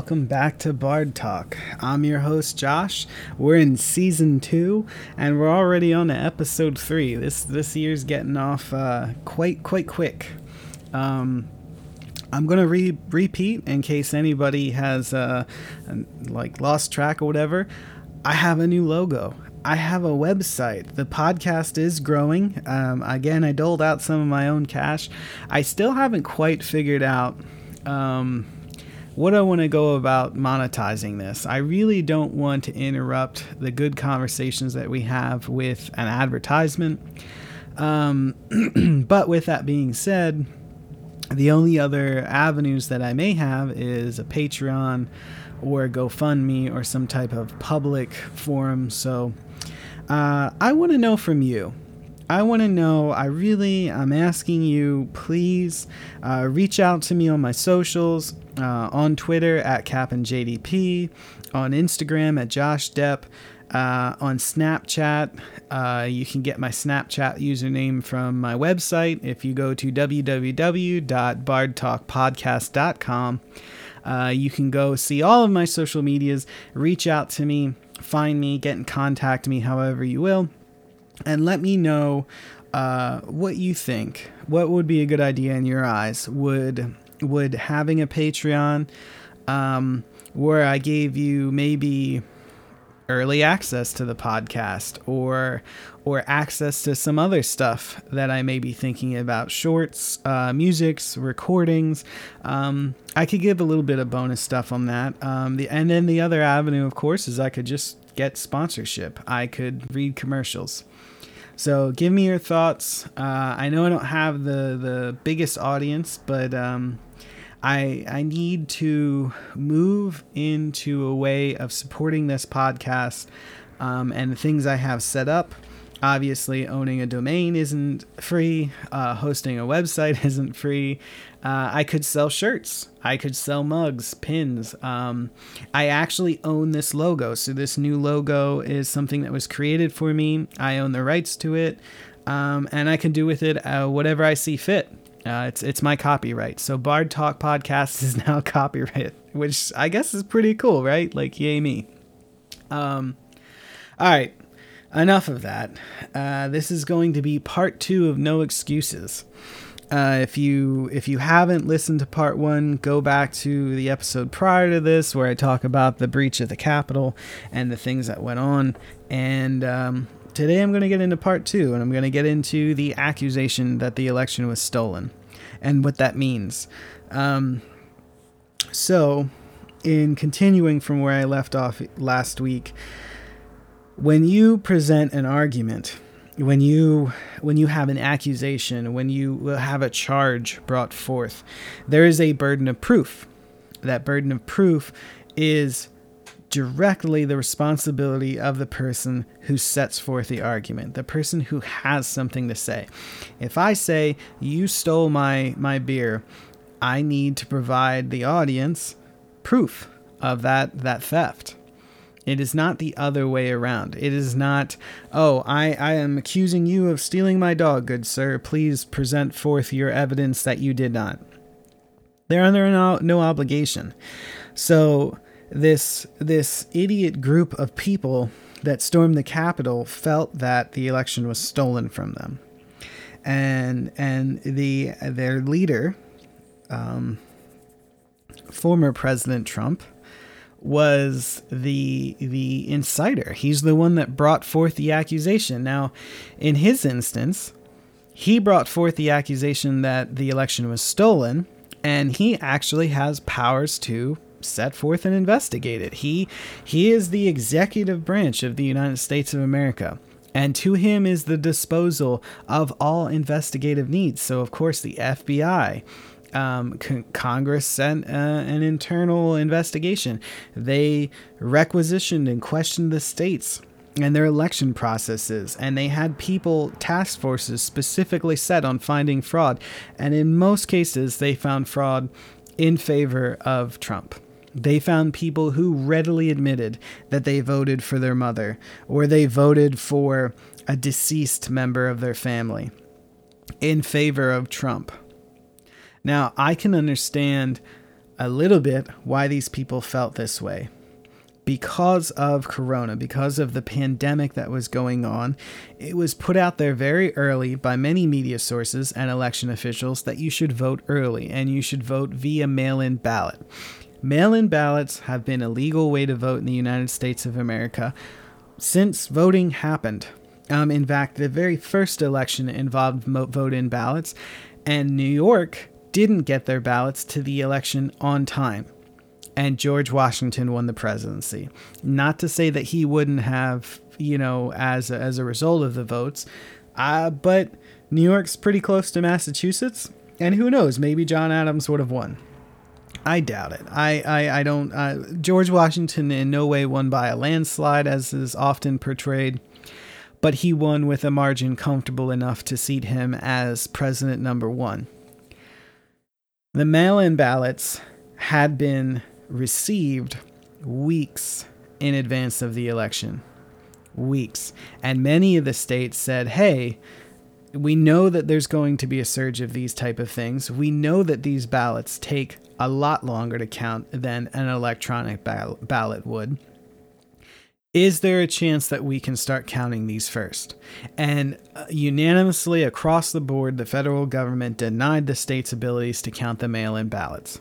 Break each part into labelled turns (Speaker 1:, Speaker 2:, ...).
Speaker 1: Welcome back to Bard Talk. I'm your host, Josh. We're in season two, and we're already on to episode three. This this year's getting off uh, quite quite quick. Um, I'm gonna re- repeat in case anybody has uh, like lost track or whatever. I have a new logo. I have a website. The podcast is growing. Um, again, I doled out some of my own cash. I still haven't quite figured out um, what I want to go about monetizing this. I really don't want to interrupt the good conversations that we have with an advertisement. Um, but with that being said, the only other avenues that I may have is a Patreon or GoFundMe or some type of public forum. So uh, I want to know from you. I want to know. I really, I'm asking you, please uh, reach out to me on my socials, uh, on Twitter at Cap and JDP, on Instagram at Josh Depp, uh, on Snapchat. Uh, you can get my Snapchat username from my website if you go to www.bardtalkpodcast.com. Uh, you can go see all of my social medias, reach out to me, find me, get in contact me, however you will and let me know uh, what you think. What would be a good idea in your eyes? Would would having a Patreon um, where I gave you maybe early access to the podcast or or access to some other stuff that I may be thinking about shorts, uh, musics, recordings. Um, I could give a little bit of bonus stuff on that. Um, the and then the other avenue, of course, is I could just get sponsorship. I could read commercials. So give me your thoughts. Uh, I know I don't have the the biggest audience, but um, I I need to move into a way of supporting this podcast um, and the things I have set up. Obviously, owning a domain isn't free. Uh, hosting a website isn't free. Uh, I could sell shirts. I could sell mugs, pins. Um, I actually own this logo. So, this new logo is something that was created for me. I own the rights to it. Um, and I can do with it uh, whatever I see fit. Uh, it's it's my copyright. So Bard Talk Podcast is now copyright, which I guess is pretty cool, right? Like yay me. Um, all right, enough of that. Uh, this is going to be part two of No Excuses. Uh, if you if you haven't listened to part one, go back to the episode prior to this where I talk about the breach of the Capitol and the things that went on. And um, today I'm going to get into part two, and I'm going to get into the accusation that the election was stolen and what that means. Um, so, in continuing from where I left off last week, when you present an argument when you when you have an accusation, when you have a charge brought forth, there is a burden of proof. That burden of proof is directly the responsibility of the person who sets forth the argument, the person who has something to say. If I say you stole my my beer, I need to provide the audience proof of that that theft. It is not the other way around. It is not, oh, I, I am accusing you of stealing my dog, good sir. Please present forth your evidence that you did not. They're under no, no obligation. So this this idiot group of people that stormed the Capitol felt that the election was stolen from them, and and the their leader, um, former President Trump, was the the inciter. He's the one that brought forth the accusation. Now, in his instance, he brought forth the accusation that the election was stolen, and he actually has powers to set forth and investigate it. He he is the executive branch of the United States of America. And to him is the disposal of all investigative needs. So, of course, the FBI, um, con- Congress sent uh, an internal investigation. They requisitioned and questioned the states and their election processes, and they had people, task forces specifically set on finding fraud. And in most cases, they found fraud in favor of Trump. They found people who readily admitted that they voted for their mother or they voted for a deceased member of their family in favor of Trump. Now, I can understand a little bit why these people felt this way. Because of Corona, because of the pandemic that was going on, it was put out there very early by many media sources and election officials that you should vote early and you should vote via mail in ballot. Mail in ballots have been a legal way to vote in the United States of America since voting happened. Um, in fact, the very first election involved vote in ballots, and New York didn't get their ballots to the election on time. And George Washington won the presidency. Not to say that he wouldn't have, you know, as a, as a result of the votes, uh, but New York's pretty close to Massachusetts, and who knows, maybe John Adams would have won. I doubt it. I, I, I don't. Uh, George Washington in no way won by a landslide, as is often portrayed, but he won with a margin comfortable enough to seat him as president number one. The mail in ballots had been received weeks in advance of the election. Weeks. And many of the states said, hey, we know that there's going to be a surge of these type of things. We know that these ballots take a lot longer to count than an electronic ballot would is there a chance that we can start counting these first? And uh, unanimously across the board, the federal government denied the state's abilities to count the mail in ballots.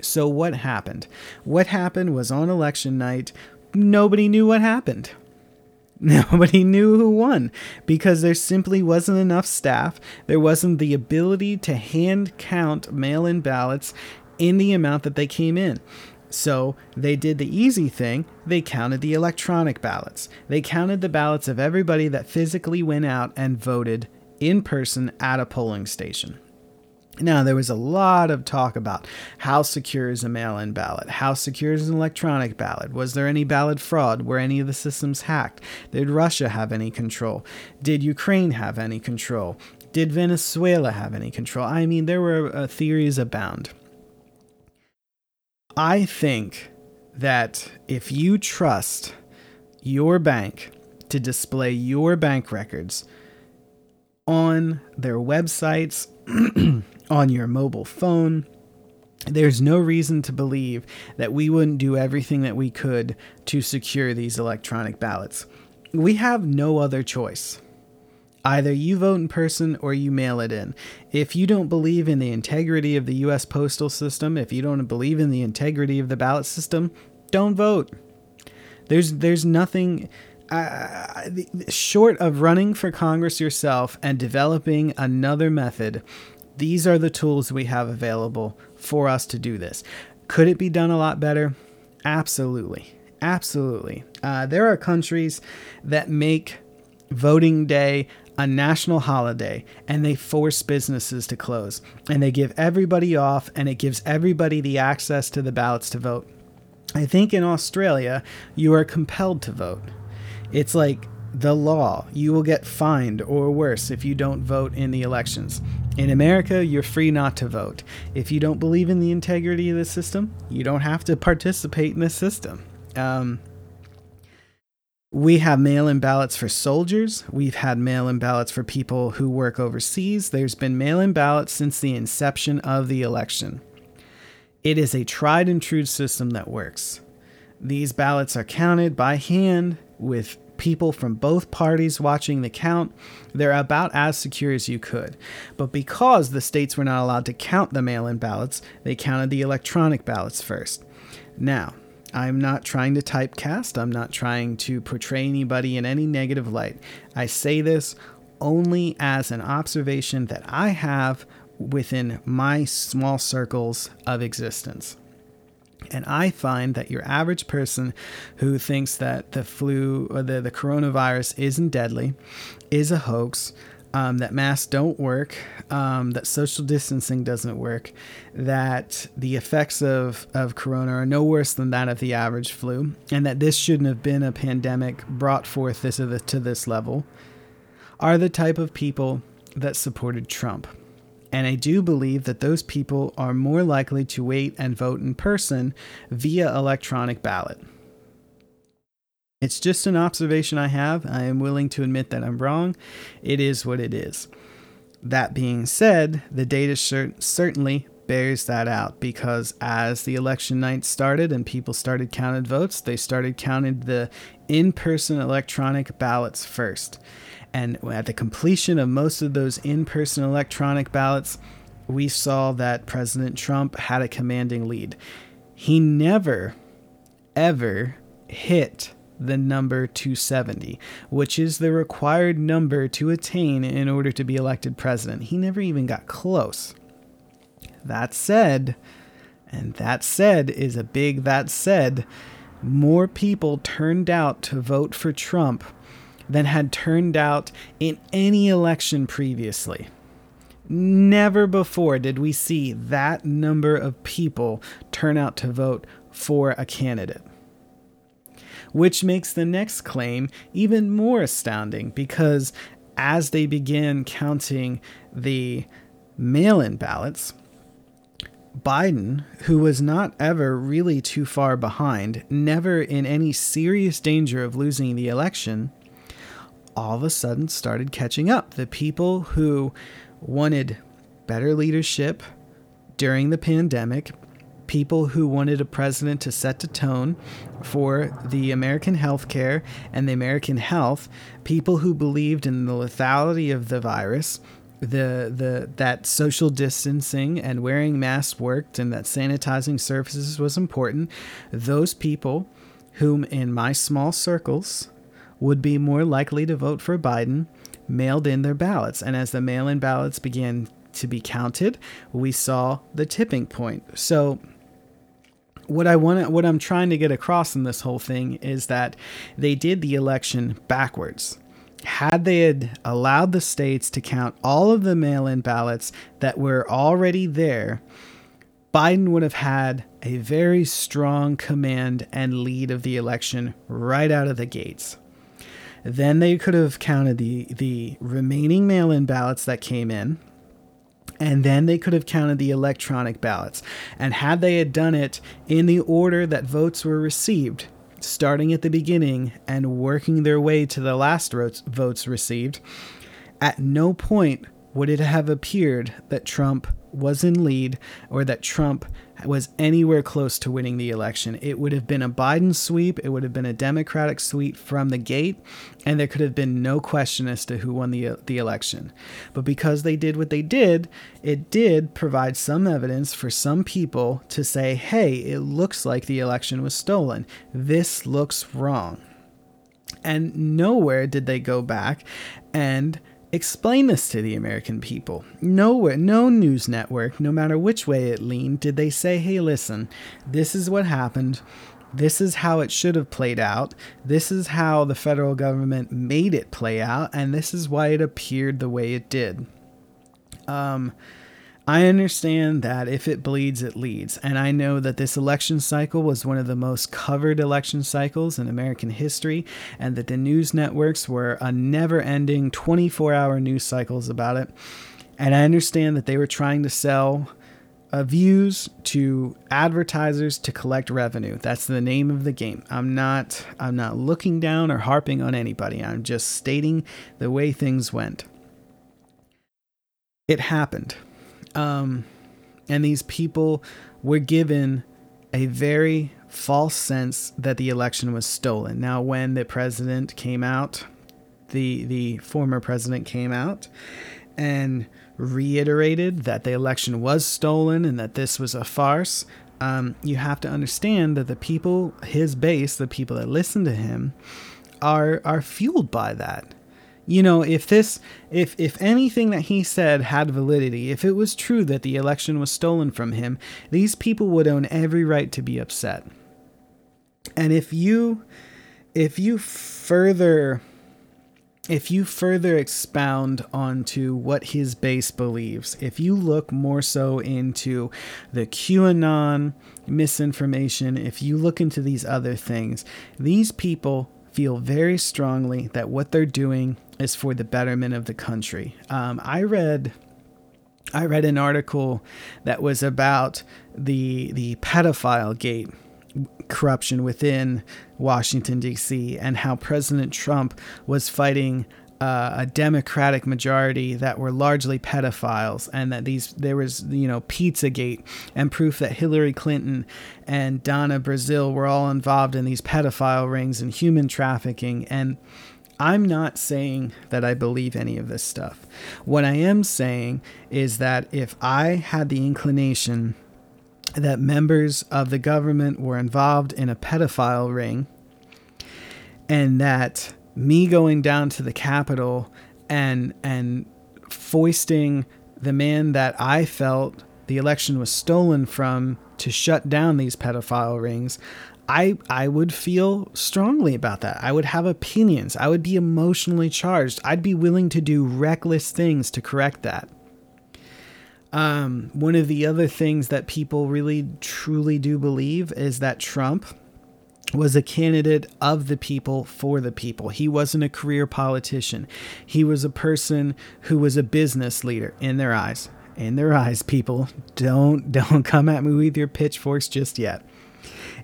Speaker 1: So, what happened? What happened was on election night, nobody knew what happened. Nobody knew who won because there simply wasn't enough staff. There wasn't the ability to hand count mail in ballots in the amount that they came in. So they did the easy thing. They counted the electronic ballots. They counted the ballots of everybody that physically went out and voted in person at a polling station. Now, there was a lot of talk about how secure is a mail in ballot? How secure is an electronic ballot? Was there any ballot fraud? Were any of the systems hacked? Did Russia have any control? Did Ukraine have any control? Did Venezuela have any control? I mean, there were uh, theories abound. I think that if you trust your bank to display your bank records on their websites, on your mobile phone, there's no reason to believe that we wouldn't do everything that we could to secure these electronic ballots. We have no other choice. Either you vote in person or you mail it in. If you don't believe in the integrity of the US postal system, if you don't believe in the integrity of the ballot system, don't vote. There's there's nothing uh, short of running for Congress yourself and developing another method. These are the tools we have available for us to do this. Could it be done a lot better? Absolutely. Absolutely. Uh, there are countries that make voting day a national holiday and they force businesses to close and they give everybody off and it gives everybody the access to the ballots to vote. I think in Australia, you are compelled to vote. It's like the law. You will get fined or worse if you don't vote in the elections. In America, you're free not to vote. If you don't believe in the integrity of the system, you don't have to participate in the system. Um, we have mail in ballots for soldiers. We've had mail in ballots for people who work overseas. There's been mail in ballots since the inception of the election. It is a tried and true system that works. These ballots are counted by hand with people from both parties watching the count. They're about as secure as you could. But because the states were not allowed to count the mail in ballots, they counted the electronic ballots first. Now, I'm not trying to typecast. I'm not trying to portray anybody in any negative light. I say this only as an observation that I have within my small circles of existence. And I find that your average person who thinks that the flu or the, the coronavirus isn't deadly is a hoax um, that masks don't work, um, that social distancing doesn't work, that the effects of, of corona are no worse than that of the average flu, and that this shouldn't have been a pandemic brought forth this, to this level, are the type of people that supported Trump. And I do believe that those people are more likely to wait and vote in person via electronic ballot. It's just an observation I have. I am willing to admit that I'm wrong. It is what it is. That being said, the data cer- certainly bears that out because as the election night started and people started counted votes, they started counting the in person electronic ballots first. And at the completion of most of those in person electronic ballots, we saw that President Trump had a commanding lead. He never, ever hit the number 270, which is the required number to attain in order to be elected president. He never even got close. That said, and that said is a big that said, more people turned out to vote for Trump than had turned out in any election previously. Never before did we see that number of people turn out to vote for a candidate. Which makes the next claim even more astounding because as they begin counting the mail in ballots, Biden, who was not ever really too far behind, never in any serious danger of losing the election, all of a sudden started catching up. The people who wanted better leadership during the pandemic, people who wanted a president to set the tone for the American healthcare and the American health, people who believed in the lethality of the virus, the the that social distancing and wearing masks worked and that sanitizing surfaces was important, those people whom in my small circles would be more likely to vote for Biden mailed in their ballots. And as the mail in ballots began to be counted, we saw the tipping point. So, what I want what I'm trying to get across in this whole thing is that they did the election backwards. Had they had allowed the states to count all of the mail-in ballots that were already there, Biden would have had a very strong command and lead of the election right out of the gates. Then they could have counted the the remaining mail-in ballots that came in. And then they could have counted the electronic ballots. And had they had done it in the order that votes were received, starting at the beginning and working their way to the last votes received, at no point would it have appeared that Trump was in lead or that Trump was anywhere close to winning the election. It would have been a Biden sweep, it would have been a Democratic sweep from the gate, and there could have been no question as to who won the the election. But because they did what they did, it did provide some evidence for some people to say, "Hey, it looks like the election was stolen. This looks wrong." And nowhere did they go back and explain this to the American people. Nowhere, no news network, no matter which way it leaned, did they say, hey, listen, this is what happened. This is how it should have played out. This is how the federal government made it play out. And this is why it appeared the way it did. Um, I understand that if it bleeds, it leads. And I know that this election cycle was one of the most covered election cycles in American history, and that the news networks were a never ending 24 hour news cycles about it. And I understand that they were trying to sell uh, views to advertisers to collect revenue. That's the name of the game. I'm not I'm not looking down or harping on anybody. I'm just stating the way things went. It happened. Um, and these people were given a very false sense that the election was stolen. Now, when the president came out, the the former president came out and reiterated that the election was stolen and that this was a farce. Um, you have to understand that the people, his base, the people that listen to him, are are fueled by that you know if this if if anything that he said had validity if it was true that the election was stolen from him these people would own every right to be upset. And if you if you further if you further expound onto what his base believes, if you look more so into the QAnon misinformation, if you look into these other things, these people feel very strongly that what they're doing is for the betterment of the country. Um, I read I read an article that was about the the pedophile gate corruption within Washington D.C. and how President Trump was fighting uh, a Democratic majority that were largely pedophiles, and that these there was you know Pizzagate and proof that Hillary Clinton and Donna Brazile were all involved in these pedophile rings and human trafficking. And I'm not saying that I believe any of this stuff. What I am saying is that if I had the inclination that members of the government were involved in a pedophile ring, and that me going down to the Capitol and and foisting the man that I felt the election was stolen from to shut down these pedophile rings, I I would feel strongly about that. I would have opinions. I would be emotionally charged. I'd be willing to do reckless things to correct that. Um, one of the other things that people really truly do believe is that Trump was a candidate of the people for the people. He wasn't a career politician. He was a person who was a business leader in their eyes. In their eyes, people. Don't don't come at me with your pitchforks just yet.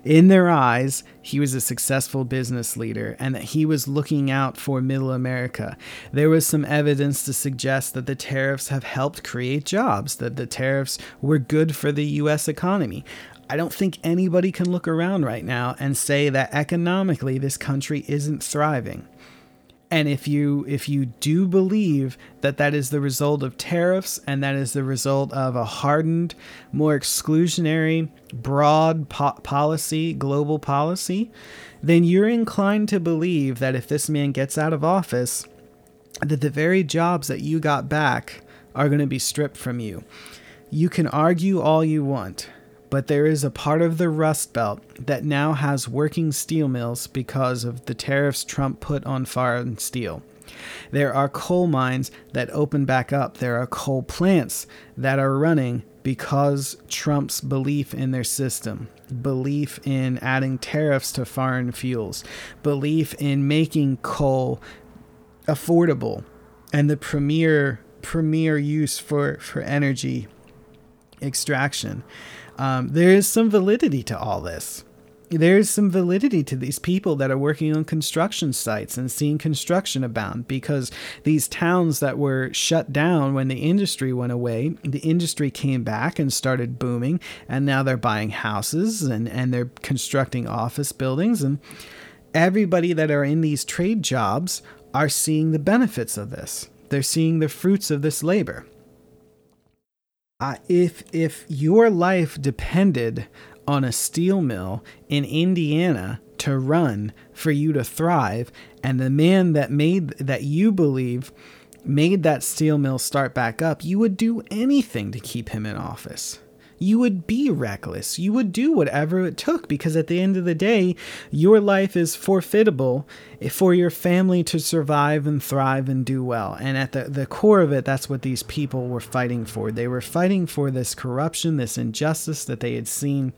Speaker 1: In their eyes, he was a successful business leader and that he was looking out for middle America. There was some evidence to suggest that the tariffs have helped create jobs, that the tariffs were good for the US economy. I don't think anybody can look around right now and say that economically this country isn't thriving. And if you if you do believe that that is the result of tariffs and that is the result of a hardened, more exclusionary, broad po- policy, global policy, then you're inclined to believe that if this man gets out of office, that the very jobs that you got back are going to be stripped from you. You can argue all you want but there is a part of the Rust Belt that now has working steel mills because of the tariffs Trump put on foreign steel. There are coal mines that open back up. There are coal plants that are running because Trump's belief in their system, belief in adding tariffs to foreign fuels, belief in making coal affordable and the premier premier use for, for energy extraction. Um, there is some validity to all this. There's some validity to these people that are working on construction sites and seeing construction abound because these towns that were shut down when the industry went away, the industry came back and started booming, and now they're buying houses and, and they're constructing office buildings. And everybody that are in these trade jobs are seeing the benefits of this, they're seeing the fruits of this labor uh, if if your life depended on a steel mill in Indiana to run for you to thrive, and the man that made that you believe made that steel mill start back up, you would do anything to keep him in office you would be reckless. You would do whatever it took because at the end of the day, your life is forfeitable for your family to survive and thrive and do well. And at the, the core of it, that's what these people were fighting for. They were fighting for this corruption, this injustice that they had seen.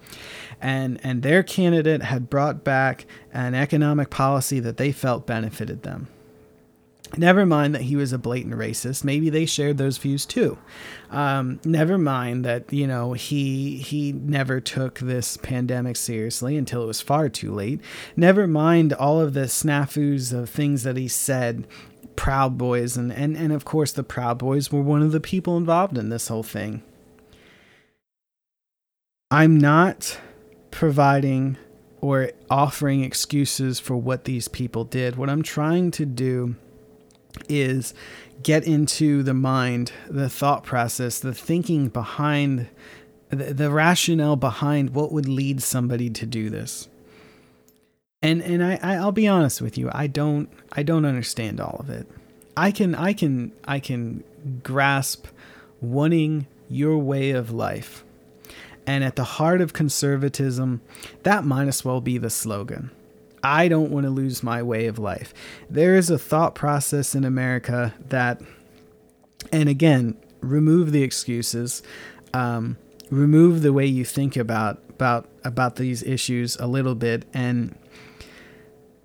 Speaker 1: And, and their candidate had brought back an economic policy that they felt benefited them. Never mind that he was a blatant racist. Maybe they shared those views too. Um, never mind that you know he he never took this pandemic seriously until it was far too late. Never mind all of the snafus of things that he said. Proud Boys and and and of course the Proud Boys were one of the people involved in this whole thing. I'm not providing or offering excuses for what these people did. What I'm trying to do is get into the mind, the thought process, the thinking behind the, the rationale behind what would lead somebody to do this. And and I, I'll be honest with you, I don't I don't understand all of it. I can I can I can grasp wanting your way of life. And at the heart of conservatism, that might as well be the slogan. I don't want to lose my way of life. There is a thought process in America that, and again, remove the excuses, um, remove the way you think about about about these issues a little bit, and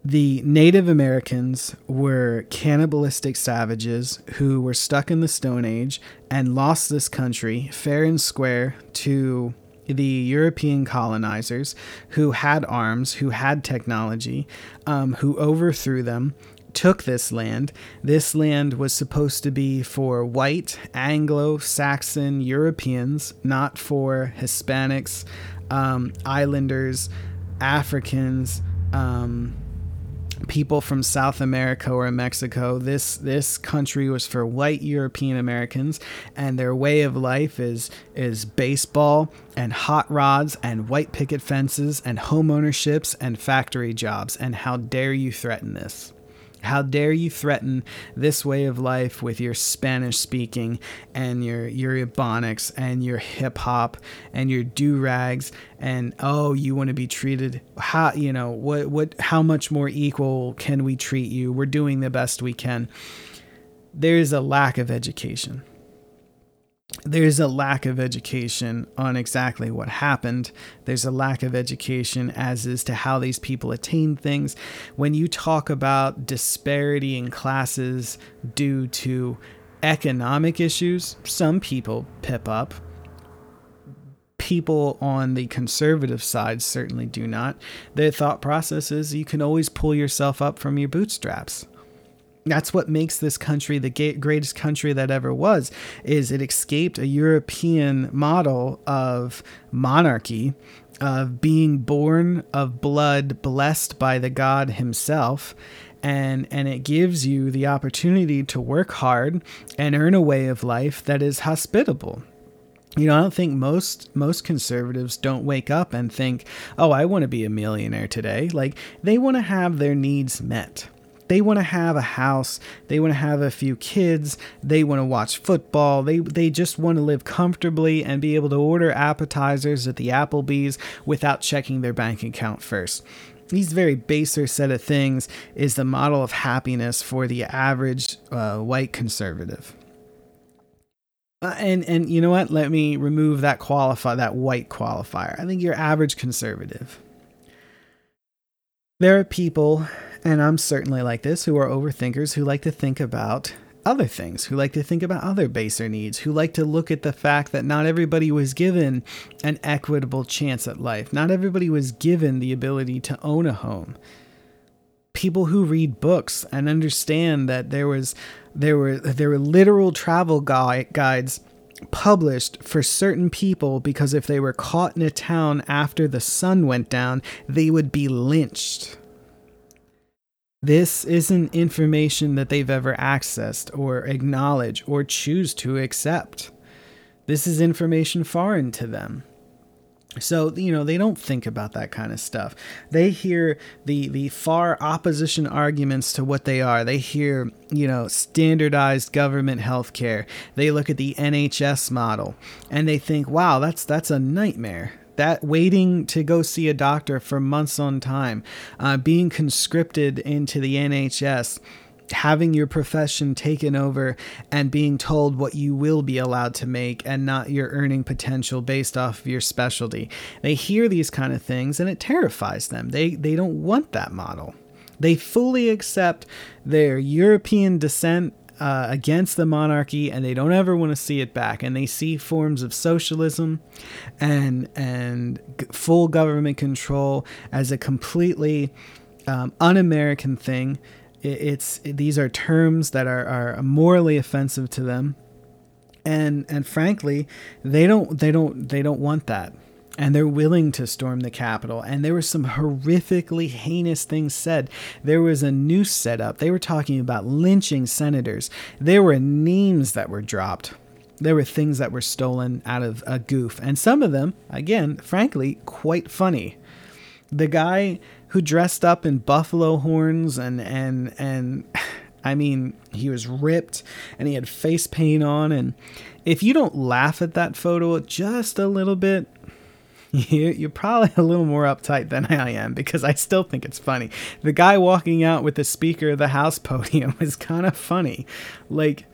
Speaker 1: the Native Americans were cannibalistic savages who were stuck in the Stone Age and lost this country fair and square to the European colonizers who had arms, who had technology, um, who overthrew them, took this land. This land was supposed to be for white, Anglo Saxon Europeans, not for Hispanics, um, Islanders, Africans, um, people from South America or Mexico. This this country was for white European Americans, and their way of life is is baseball and hot rods and white picket fences and home ownerships and factory jobs. And how dare you threaten this? How dare you threaten this way of life with your Spanish speaking and your your ebonics and your hip hop and your do rags and oh you want to be treated how you know what what how much more equal can we treat you? We're doing the best we can. There is a lack of education there's a lack of education on exactly what happened. There's a lack of education as is to how these people attain things. When you talk about disparity in classes due to economic issues, some people pip up. People on the conservative side certainly do not. Their thought process is you can always pull yourself up from your bootstraps that's what makes this country the greatest country that ever was is it escaped a european model of monarchy of being born of blood blessed by the god himself and and it gives you the opportunity to work hard and earn a way of life that is hospitable you know, I don't think most most conservatives don't wake up and think, "Oh, I want to be a millionaire today." Like they want to have their needs met they want to have a house, they want to have a few kids, they want to watch football, they they just want to live comfortably and be able to order appetizers at the Applebee's without checking their bank account first. These very baser set of things is the model of happiness for the average uh, white conservative. Uh, and and you know what? Let me remove that qualify that white qualifier. I think you're average conservative. There are people and I'm certainly like this, who are overthinkers who like to think about other things, who like to think about other baser needs, who like to look at the fact that not everybody was given an equitable chance at life. Not everybody was given the ability to own a home. People who read books and understand that there was there were there were literal travel gui- guides published for certain people because if they were caught in a town after the sun went down, they would be lynched this isn't information that they've ever accessed or acknowledged or choose to accept. This is information foreign to them. So, you know, they don't think about that kind of stuff. They hear the the far opposition arguments to what they are. They hear, you know, standardized government healthcare. They look at the NHS model and they think, "Wow, that's that's a nightmare that waiting to go see a doctor for months on time, uh, being conscripted into the NHS, having your profession taken over and being told what you will be allowed to make and not your earning potential based off of your specialty. They hear these kind of things and it terrifies them. They they don't want that model. They fully accept their European descent uh, against the monarchy and they don't ever want to see it back and they see forms of socialism and and full government control as a completely um, un-american thing. It, it's these are terms that are, are morally offensive to them. And and frankly they don't they don't they don't want that and they're willing to storm the Capitol. And there were some horrifically heinous things said. There was a noose set up. They were talking about lynching senators. There were names that were dropped. There were things that were stolen out of a goof. And some of them, again, frankly, quite funny. The guy who dressed up in buffalo horns and, and, and, I mean, he was ripped and he had face paint on. And if you don't laugh at that photo just a little bit, you're probably a little more uptight than I am because I still think it's funny. The guy walking out with the Speaker of the House podium is kind of funny. Like,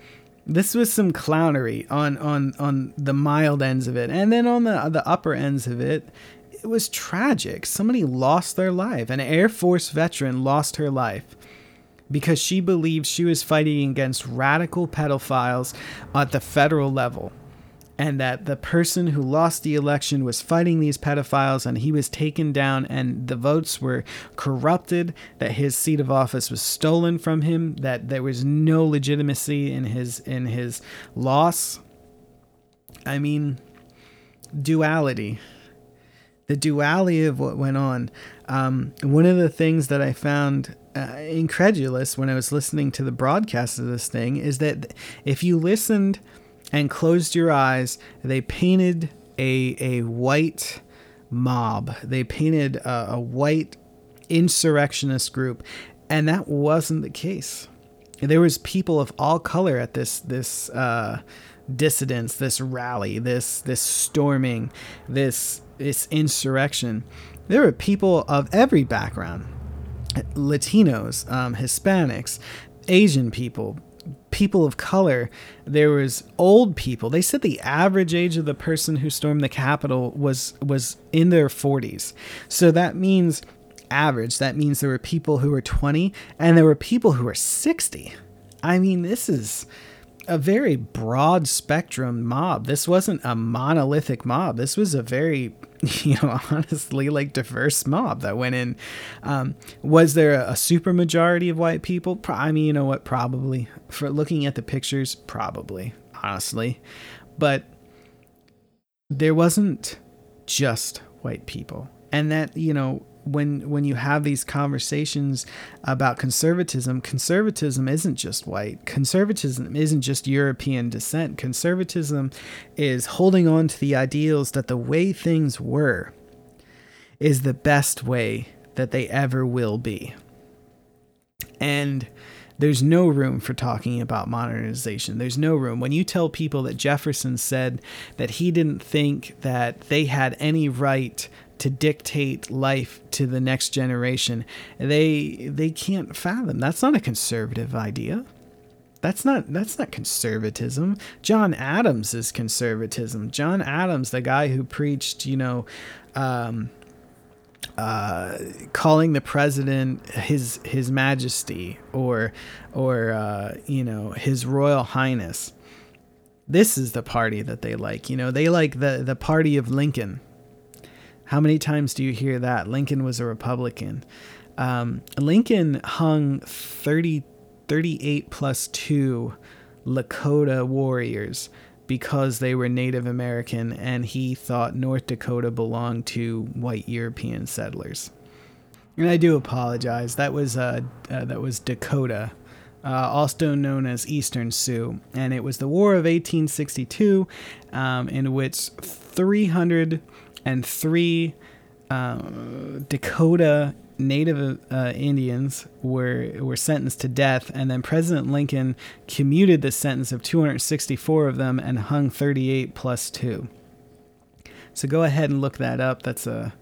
Speaker 1: this was some clownery on, on, on the mild ends of it. And then on the, the upper ends of it, it was tragic. Somebody lost their life. An Air Force veteran lost her life because she believed she was fighting against radical pedophiles at the federal level and that the person who lost the election was fighting these pedophiles and he was taken down and the votes were corrupted that his seat of office was stolen from him that there was no legitimacy in his in his loss. I mean duality. The duality of what went on. Um, one of the things that i found uh, incredulous when i was listening to the broadcast of this thing is that if you listened and closed your eyes, they painted a, a white mob. They painted a, a white insurrectionist group, and that wasn't the case. There was people of all color at this this uh, dissidence, this rally, this this storming, this this insurrection. There were people of every background, Latinos, um, Hispanics, Asian people, people of color. There was old people. They said the average age of the person who stormed the Capitol was was in their 40s. So that means average. That means there were people who were 20 and there were people who were 60. I mean, this is a very broad spectrum mob. This wasn't a monolithic mob. This was a very, you know, honestly, like diverse mob that went in. Um, was there a, a super majority of white people? I mean, you know what? Probably. For looking at the pictures, probably, honestly. But there wasn't just white people. And that, you know, when when you have these conversations about conservatism, conservatism isn't just white. Conservatism isn't just European descent. Conservatism is holding on to the ideals that the way things were is the best way that they ever will be. And there's no room for talking about modernization. There's no room. When you tell people that Jefferson said that he didn't think that they had any right to dictate life to the next generation. They they can't fathom. That's not a conservative idea. That's not that's not conservatism. John Adams is conservatism. John Adams, the guy who preached, you know, um, uh, calling the president his his majesty or or uh, you know his royal highness. This is the party that they like. You know, they like the the party of Lincoln. How many times do you hear that? Lincoln was a Republican. Um, Lincoln hung 30, 38 plus 2 Lakota warriors because they were Native American and he thought North Dakota belonged to white European settlers. And I do apologize. That was uh, uh that was Dakota, uh, also known as Eastern Sioux, and it was the War of 1862, um, in which 300 and three uh, Dakota Native uh, Indians were were sentenced to death, and then President Lincoln commuted the sentence of 264 of them and hung 38 plus two. So go ahead and look that up. That's a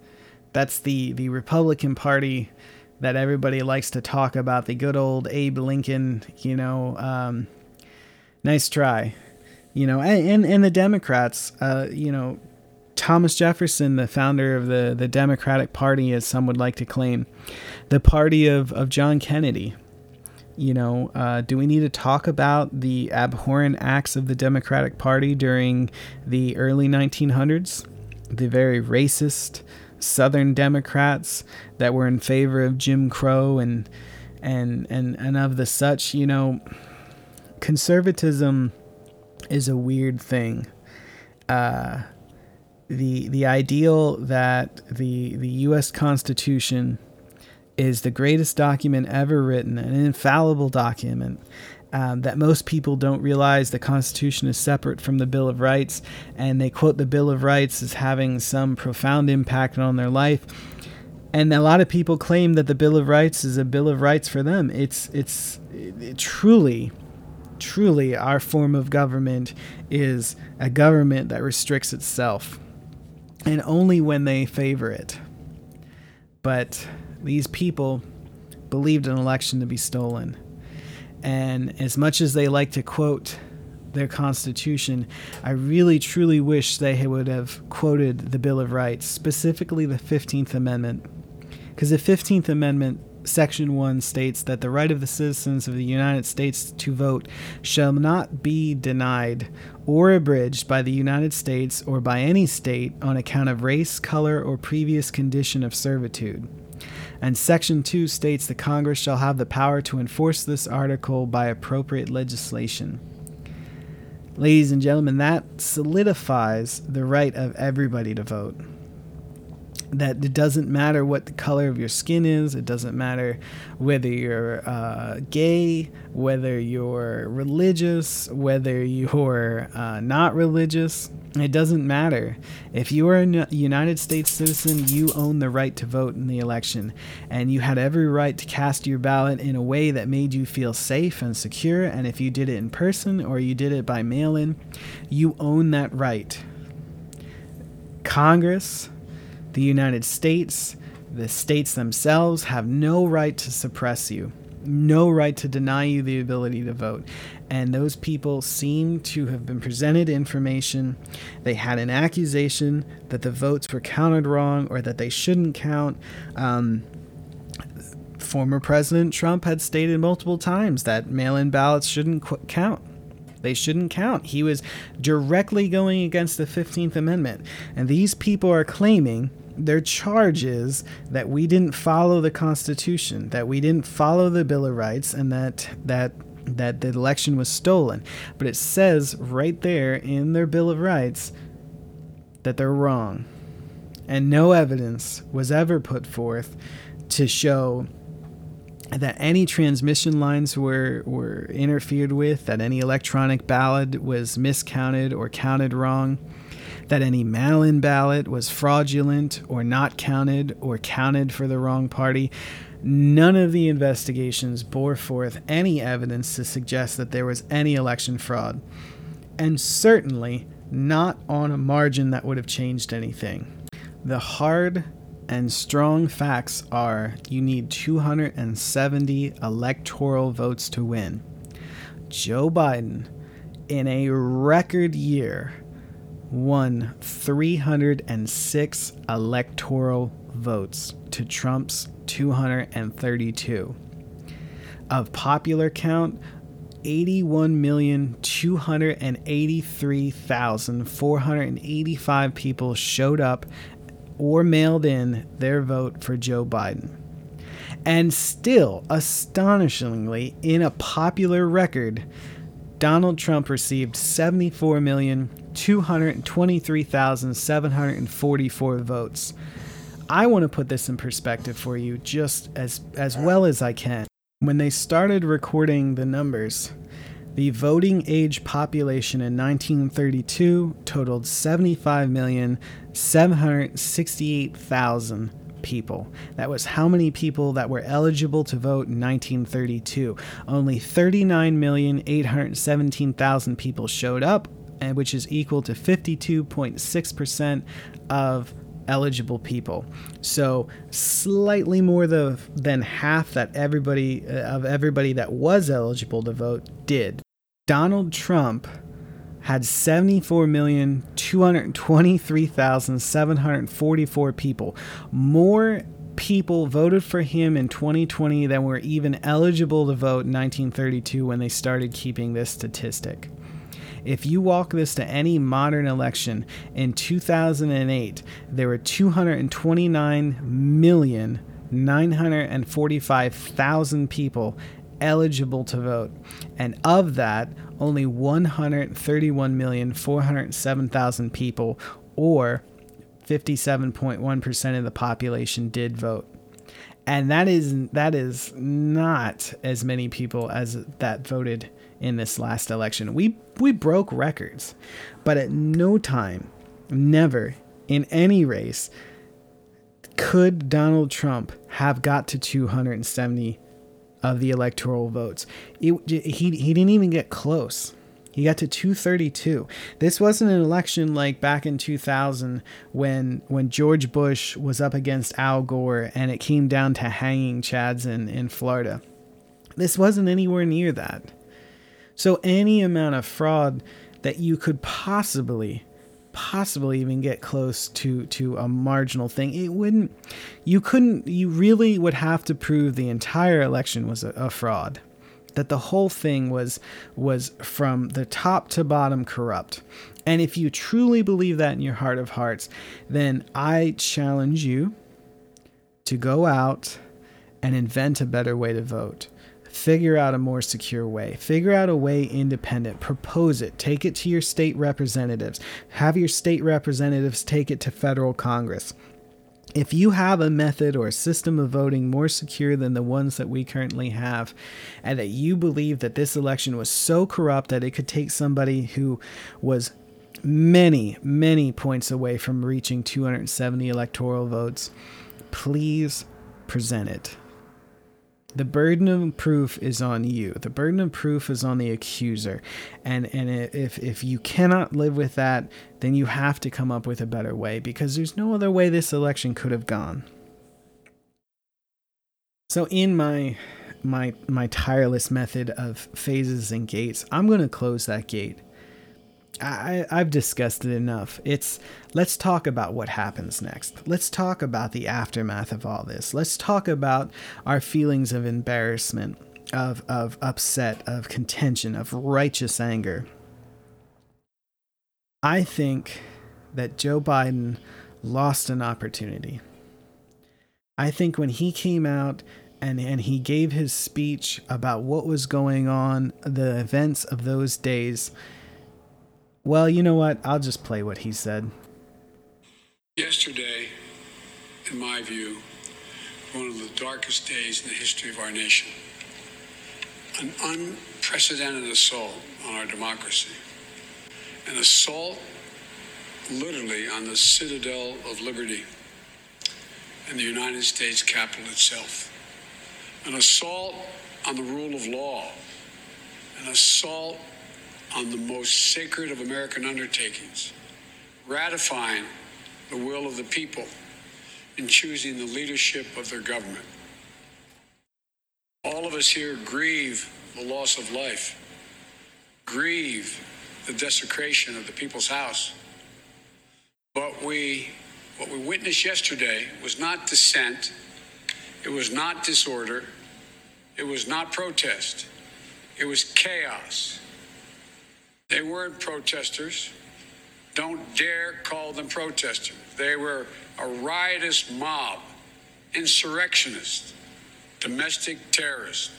Speaker 1: that's the the Republican Party that everybody likes to talk about. The good old Abe Lincoln, you know. Um, nice try, you know, and and, and the Democrats, uh, you know Thomas Jefferson, the founder of the, the Democratic Party, as some would like to claim, the party of, of John Kennedy. You know, uh, do we need to talk about the abhorrent acts of the Democratic Party during the early 1900s? The very racist Southern Democrats that were in favor of Jim Crow and and and and of the such. You know, conservatism is a weird thing. Uh, the the ideal that the the U.S. Constitution is the greatest document ever written, an infallible document. Um, that most people don't realize the Constitution is separate from the Bill of Rights, and they quote the Bill of Rights as having some profound impact on their life. And a lot of people claim that the Bill of Rights is a Bill of Rights for them. It's it's it, truly, truly our form of government is a government that restricts itself and only when they favor it. But these people believed an election to be stolen. And as much as they like to quote their Constitution, I really truly wish they would have quoted the Bill of Rights, specifically the 15th Amendment. Because the 15th Amendment Section 1 states that the right of the citizens of the United States to vote shall not be denied or abridged by the United States or by any state on account of race, color, or previous condition of servitude. And Section 2 states the Congress shall have the power to enforce this article by appropriate legislation. Ladies and gentlemen, that solidifies the right of everybody to vote that it doesn't matter what the color of your skin is. It doesn't matter whether you're uh, gay, whether you're religious, whether you're uh, not religious. It doesn't matter. If you are a United States citizen, you own the right to vote in the election, and you had every right to cast your ballot in a way that made you feel safe and secure. And if you did it in person or you did it by mail in, you own that right. Congress the United States, the states themselves have no right to suppress you, no right to deny you the ability to vote. And those people seem to have been presented information. They had an accusation that the votes were counted wrong or that they shouldn't count. Um, former President Trump had stated multiple times that mail in ballots shouldn't qu- count. They shouldn't count. He was directly going against the 15th Amendment. And these people are claiming their charge is that we didn't follow the Constitution, that we didn't follow the Bill of Rights, and that that that the election was stolen. But it says right there in their Bill of Rights that they're wrong. And no evidence was ever put forth to show that any transmission lines were, were interfered with, that any electronic ballot was miscounted or counted wrong that any mail in ballot was fraudulent or not counted or counted for the wrong party. None of the investigations bore forth any evidence to suggest that there was any election fraud, and certainly not on a margin that would have changed anything. The hard and strong facts are you need 270 electoral votes to win. Joe Biden, in a record year, won 306 electoral votes to Trump's 232. Of popular count, 81,283,485 people showed up or mailed in their vote for Joe Biden. And still, astonishingly, in a popular record, Donald Trump received 74,223,744 votes. I want to put this in perspective for you just as as well as I can. When they started recording the numbers, the voting age population in 1932 totaled 75,768,000 people. That was how many people that were eligible to vote in 1932. Only 39,817,000 people showed up, which is equal to 52.6% of eligible people. So slightly more the, than half that everybody uh, of everybody that was eligible to vote did. Donald Trump had 74,223,744 people. More people voted for him in 2020 than were even eligible to vote in 1932 when they started keeping this statistic. If you walk this to any modern election, in 2008, there were 229 million 945,000 people eligible to vote. And of that, only 131,407,000 people, or 57.1% of the population, did vote. And that is that is not as many people as that voted in this last election. We we broke records, but at no time, never in any race could Donald Trump have got to 270 of the electoral votes. It, he, he didn't even get close. He got to 232. This wasn't an election like back in 2000 when when George Bush was up against Al Gore and it came down to hanging Chads in, in Florida. This wasn't anywhere near that. So any amount of fraud that you could possibly possibly even get close to to a marginal thing. It wouldn't. You couldn't. You really would have to prove the entire election was a, a fraud, that the whole thing was was from the top to bottom corrupt. And if you truly believe that in your heart of hearts, then I challenge you to go out and invent a better way to vote figure out a more secure way. Figure out a way independent. Propose it. Take it to your state representatives. Have your state representatives take it to federal congress. If you have a method or a system of voting more secure than the ones that we currently have, and that you believe that this election was so corrupt that it could take somebody who was many, many points away from reaching 270 electoral votes, please present it. The burden of proof is on you. The burden of proof is on the accuser. And and if if you cannot live with that, then you have to come up with a better way because there's no other way this election could have gone. So in my my my tireless method of phases and gates, I'm going to close that gate I, I've discussed it enough. It's let's talk about what happens next. Let's talk about the aftermath of all this. Let's talk about our feelings of embarrassment, of, of upset, of contention, of righteous anger. I think that Joe Biden lost an opportunity. I think when he came out and, and he gave his speech about what was going on, the events of those days, well, you know what? I'll just play what he said.
Speaker 2: Yesterday, in my view, one of the darkest days in the history of our nation. An unprecedented assault on our democracy. An assault literally on the citadel of liberty in the United States Capitol itself. An assault on the rule of law. An assault on the most sacred of American undertakings, ratifying the will of the people and choosing the leadership of their government. All of us here grieve the loss of life, grieve the desecration of the people's house. But we, what we witnessed yesterday was not dissent, it was not disorder, it was not protest, it was chaos. They weren't protesters. Don't dare call them protesters. They were a riotous mob, insurrectionists, domestic terrorists.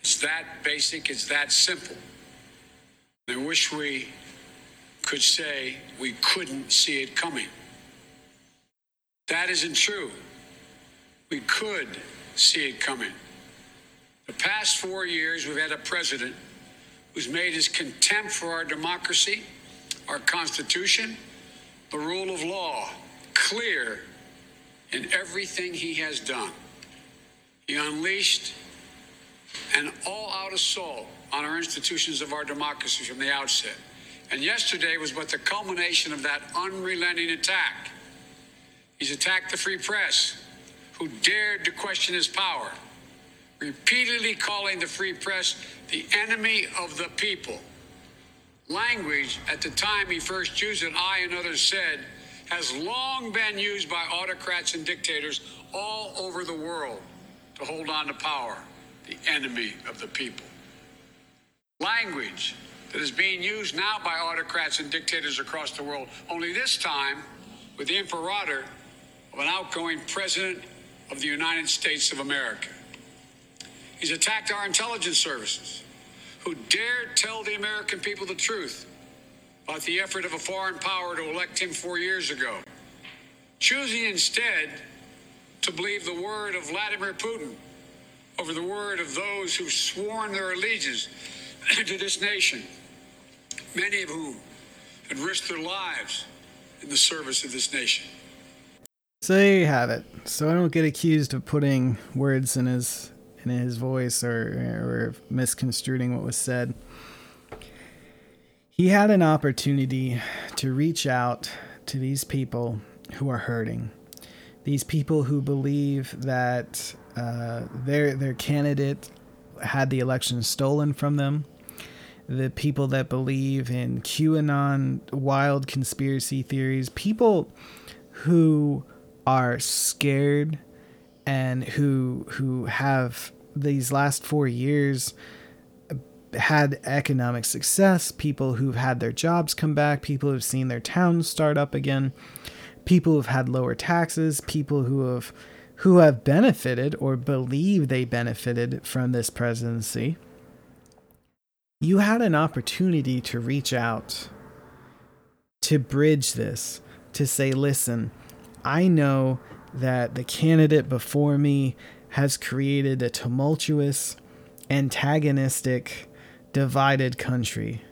Speaker 2: It's that basic, it's that simple. I wish we could say we couldn't see it coming. That isn't true. We could see it coming. The past four years, we've had a president who's made his contempt for our democracy, our Constitution, the rule of law clear in everything he has done. He unleashed an all out assault on our institutions of our democracy from the outset. And yesterday was but the culmination of that unrelenting attack. He's attacked the free press, who dared to question his power repeatedly calling the free press the enemy of the people. Language at the time he first used it, I and others said, has long been used by autocrats and dictators all over the world to hold on to power, the enemy of the people. Language that is being used now by autocrats and dictators across the world, only this time with the imperator of an outgoing president of the United States of America. He's attacked our intelligence services, who dared tell the American people the truth about the effort of a foreign power to elect him four years ago, choosing instead to believe the word of Vladimir Putin over the word of those who've sworn their allegiance to this nation, many of whom had risked their lives in the service of this nation.
Speaker 1: So there you have it. So I don't get accused of putting words in his in his voice or, or misconstruing what was said. He had an opportunity to reach out to these people who are hurting, these people who believe that uh, their their candidate had the election stolen from them, the people that believe in QAnon wild conspiracy theories, people who are scared and who who have these last 4 years had economic success, people who've had their jobs come back, people who've seen their towns start up again, people who've had lower taxes, people who have who have benefited or believe they benefited from this presidency. You had an opportunity to reach out to bridge this, to say, listen, I know that the candidate before me has created a tumultuous, antagonistic, divided country.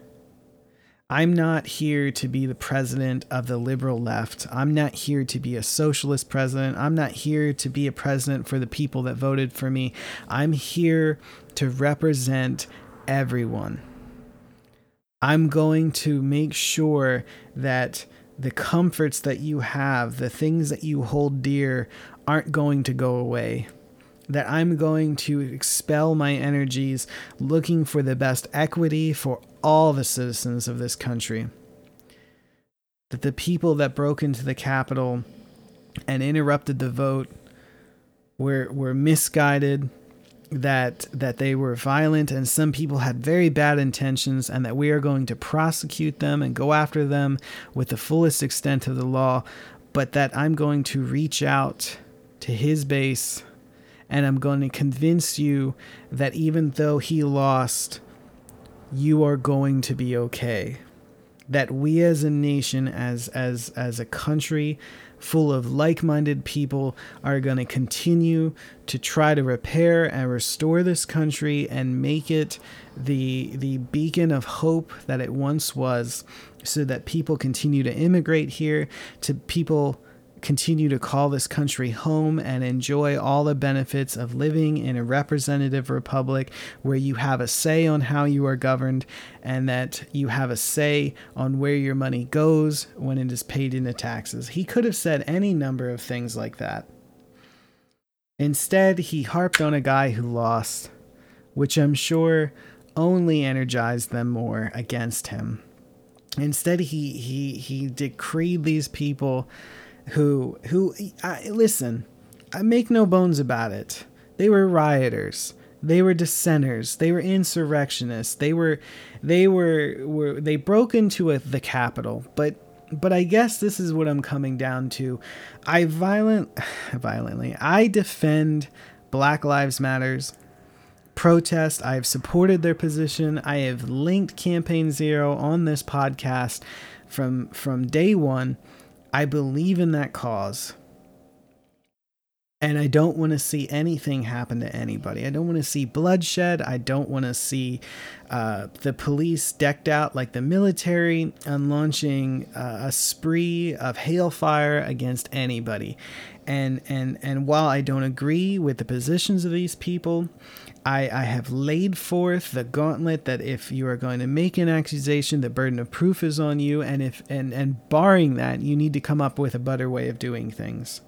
Speaker 1: I'm not here to be the president of the liberal left. I'm not here to be a socialist president. I'm not here to be a president for the people that voted for me. I'm here to represent everyone. I'm going to make sure that the comforts that you have, the things that you hold dear, aren't going to go away that I'm going to expel my energies looking for the best equity for all the citizens of this country. That the people that broke into the Capitol and interrupted the vote were, were misguided, that that they were violent and some people had very bad intentions and that we are going to prosecute them and go after them with the fullest extent of the law but that I'm going to reach out to his base and I'm going to convince you that even though he lost, you are going to be okay. That we as a nation, as as as a country full of like-minded people are going to continue to try to repair and restore this country and make it the the beacon of hope that it once was so that people continue to immigrate here to people continue to call this country home and enjoy all the benefits of living in a representative republic where you have a say on how you are governed and that you have a say on where your money goes when it is paid into taxes. He could have said any number of things like that. Instead, he harped on a guy who lost, which I'm sure only energized them more against him. Instead, he he he decreed these people who who I, listen, I make no bones about it. They were rioters. They were dissenters. They were insurrectionists. They were they were were they broke into a, the Capitol. but but I guess this is what I'm coming down to. I violent violently I defend Black Lives Matters protest. I have supported their position. I have linked Campaign Zero on this podcast from from day 1 I believe in that cause. And I don't want to see anything happen to anybody. I don't want to see bloodshed. I don't want to see uh, the police decked out like the military and launching uh, a spree of hailfire against anybody. And and and while I don't agree with the positions of these people, I, I have laid forth the gauntlet that if you are going to make an accusation, the burden of proof is on you, and if and, and barring that, you need to come up with a better way of doing things.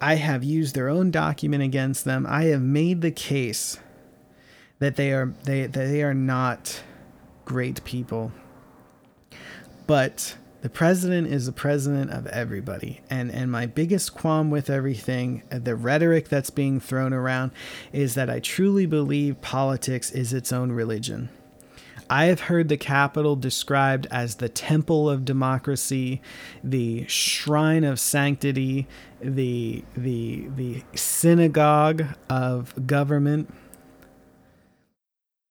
Speaker 1: I have used their own document against them. I have made the case that they are they that they are not great people. But the president is the president of everybody and and my biggest qualm with everything uh, the rhetoric that's being thrown around is that i truly believe politics is its own religion I have heard the Capitol described as the temple of democracy, the shrine of sanctity, the the the synagogue of government.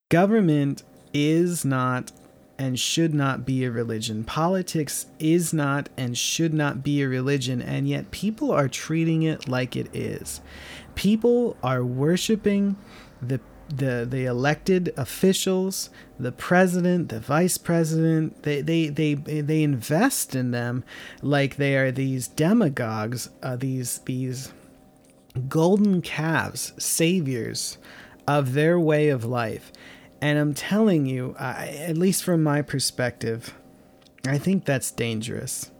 Speaker 1: Government is not and should not be a religion. Politics is not and should not be a religion, and yet people are treating it like it is. People are worshiping the the the elected officials, the president, the vice president, they they they they invest in them like they are these demagogues, uh, these these golden calves, saviors of their way of life. And I'm telling you, I, at least from my perspective, I think that's dangerous.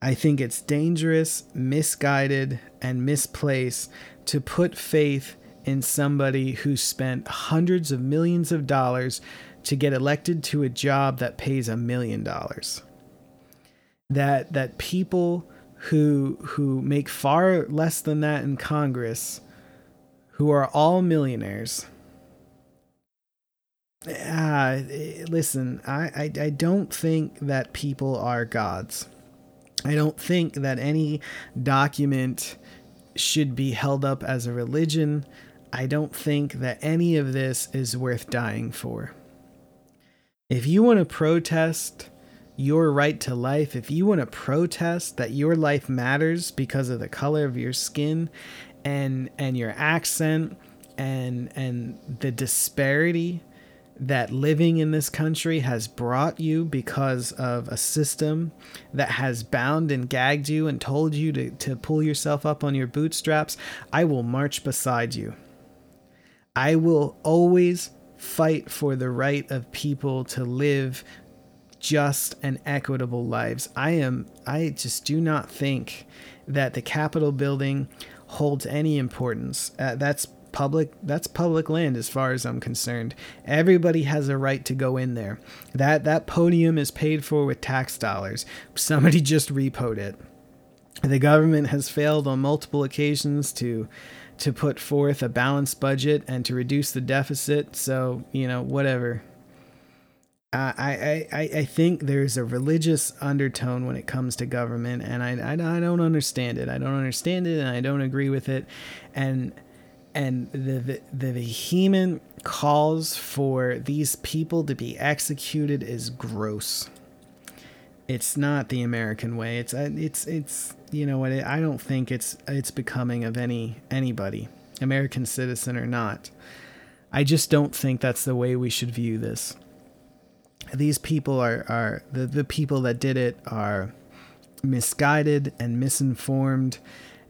Speaker 1: I think it's dangerous, misguided, and misplaced to put faith in somebody who spent hundreds of millions of dollars to get elected to a job that pays a million dollars. That that people who who make far less than that in Congress, who are all millionaires. Uh, listen, I, I, I don't think that people are gods. I don't think that any document should be held up as a religion. I don't think that any of this is worth dying for. If you want to protest your right to life, if you want to protest that your life matters because of the color of your skin and and your accent and and the disparity that living in this country has brought you because of a system that has bound and gagged you and told you to, to pull yourself up on your bootstraps, I will march beside you. I will always fight for the right of people to live just and equitable lives. I am I just do not think that the Capitol building holds any importance. Uh, that's public that's public land as far as I'm concerned. Everybody has a right to go in there. That that podium is paid for with tax dollars. Somebody just repoed it. The government has failed on multiple occasions to to put forth a balanced budget and to reduce the deficit. So, you know, whatever. Uh, I, I, I think there's a religious undertone when it comes to government, and I, I, I don't understand it. I don't understand it, and I don't agree with it. And and the, the, the vehement calls for these people to be executed is gross. It's not the American way. It's uh, it's it's you know what I don't think it's it's becoming of any anybody, American citizen or not. I just don't think that's the way we should view this. These people are are the the people that did it are misguided and misinformed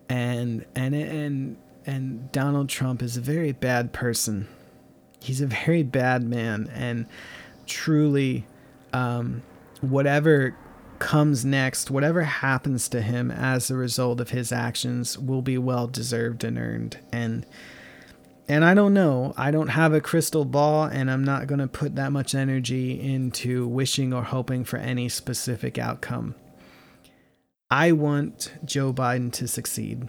Speaker 1: and and and and Donald Trump is a very bad person. He's a very bad man, and truly, um, whatever comes next, whatever happens to him as a result of his actions, will be well deserved and earned. And and I don't know. I don't have a crystal ball, and I'm not going to put that much energy into wishing or hoping for any specific outcome. I want Joe Biden to succeed.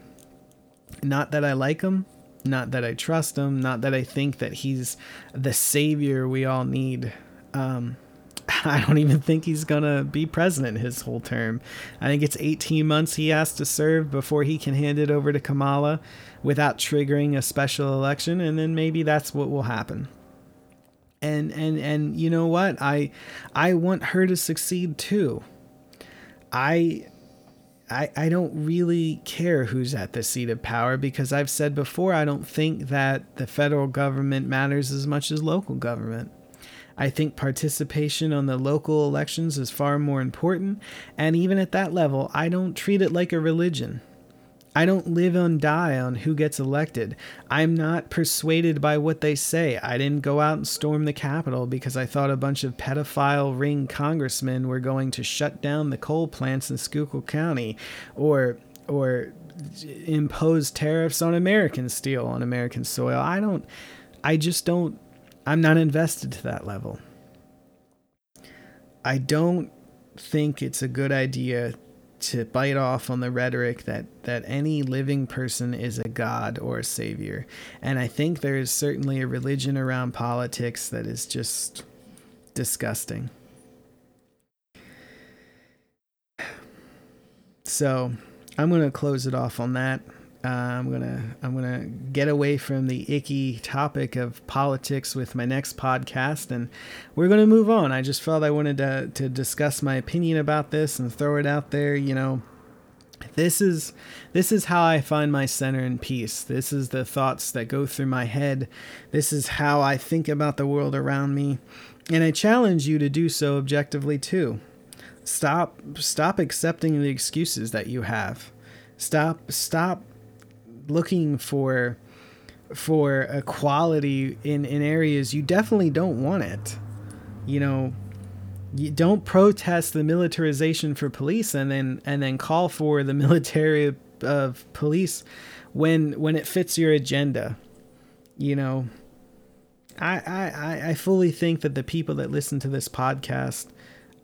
Speaker 1: Not that I like him, not that I trust him, not that I think that he's the savior we all need. Um, I don't even think he's gonna be president his whole term. I think it's 18 months he has to serve before he can hand it over to Kamala without triggering a special election, and then maybe that's what will happen. And and and you know what? I I want her to succeed too. I I, I don't really care who's at the seat of power because I've said before, I don't think that the federal government matters as much as local government. I think participation on the local elections is far more important. And even at that level, I don't treat it like a religion. I don't live and die on who gets elected. I'm not persuaded by what they say. I didn't go out and storm the Capitol because I thought a bunch of pedophile ring congressmen were going to shut down the coal plants in Schuylkill County or or impose tariffs on American steel on American soil. I don't I just don't I'm not invested to that level. I don't think it's a good idea to bite off on the rhetoric that that any living person is a god or a savior. And i think there is certainly a religion around politics that is just disgusting. So i'm going to close it off on that uh, I'm gonna I'm gonna get away from the icky topic of politics with my next podcast, and we're gonna move on. I just felt I wanted to to discuss my opinion about this and throw it out there. You know, this is this is how I find my center and peace. This is the thoughts that go through my head. This is how I think about the world around me, and I challenge you to do so objectively too. Stop stop accepting the excuses that you have. Stop stop looking for for equality in in areas you definitely don't want it. You know, you don't protest the militarization for police and then and then call for the military of police when when it fits your agenda. You know, I, I, I fully think that the people that listen to this podcast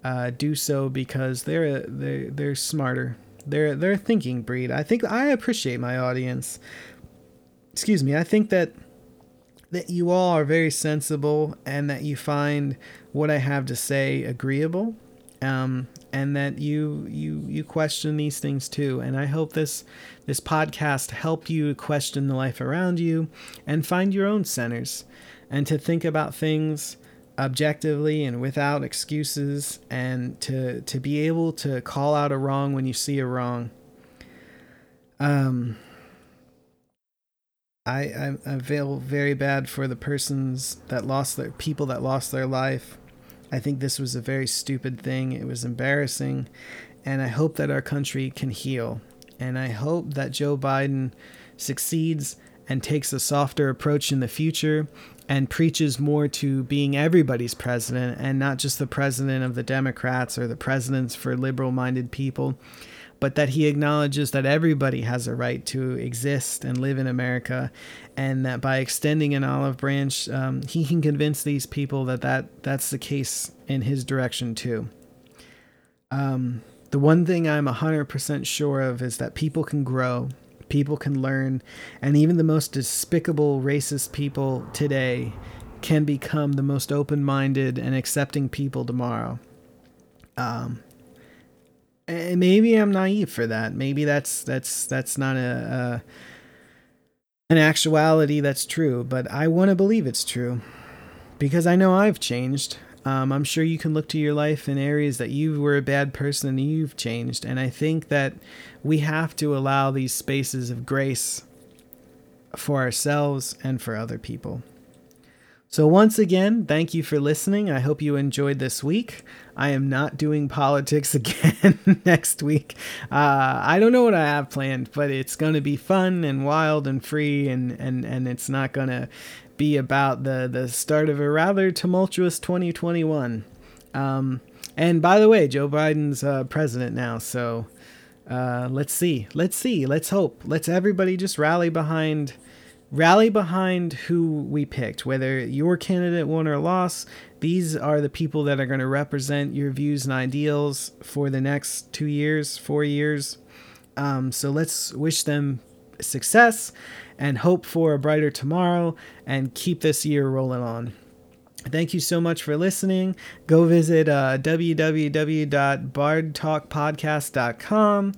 Speaker 1: uh, do so because they're they're they're smarter. They're they're a thinking breed. I think I appreciate my audience. Excuse me. I think that that you all are very sensible and that you find what I have to say agreeable. Um, and that you you you question these things too and i hope this this podcast helped you question the life around you and find your own centers and to think about things objectively and without excuses and to to be able to call out a wrong when you see a wrong um I, I, I feel very bad for the persons that lost their people that lost their life. I think this was a very stupid thing. It was embarrassing, and I hope that our country can heal. And I hope that Joe Biden succeeds and takes a softer approach in the future and preaches more to being everybody's president and not just the president of the Democrats or the presidents for liberal minded people, but that he acknowledges that everybody has a right to exist and live in America, and that by extending an olive branch, um, he can convince these people that, that that's the case in his direction too. Um, the one thing I'm 100% sure of is that people can grow people can learn, and even the most despicable racist people today can become the most open minded and accepting people tomorrow. Um, and maybe I'm naive for that. Maybe that's that's that's not a, a an actuality that's true, but I want to believe it's true because I know I've changed. Um, I'm sure you can look to your life in areas that you were a bad person and you've changed. And I think that we have to allow these spaces of grace for ourselves and for other people. So, once again, thank you for listening. I hope you enjoyed this week. I am not doing politics again next week. Uh, I don't know what I have planned, but it's going to be fun and wild and free, and, and, and it's not going to be about the the start of a rather tumultuous 2021. Um, and by the way, Joe Biden's uh, president now, so uh, let's see, let's see, let's hope, let's everybody just rally behind rally behind who we picked, whether your candidate won or lost. These are the people that are going to represent your views and ideals for the next two years, four years. Um, so let's wish them success and hope for a brighter tomorrow and keep this year rolling on. Thank you so much for listening. Go visit uh, www.bardtalkpodcast.com.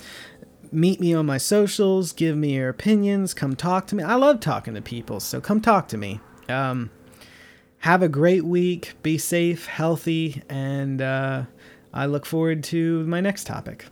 Speaker 1: Meet me on my socials. Give me your opinions. Come talk to me. I love talking to people, so come talk to me. Um, have a great week. Be safe, healthy, and uh, I look forward to my next topic.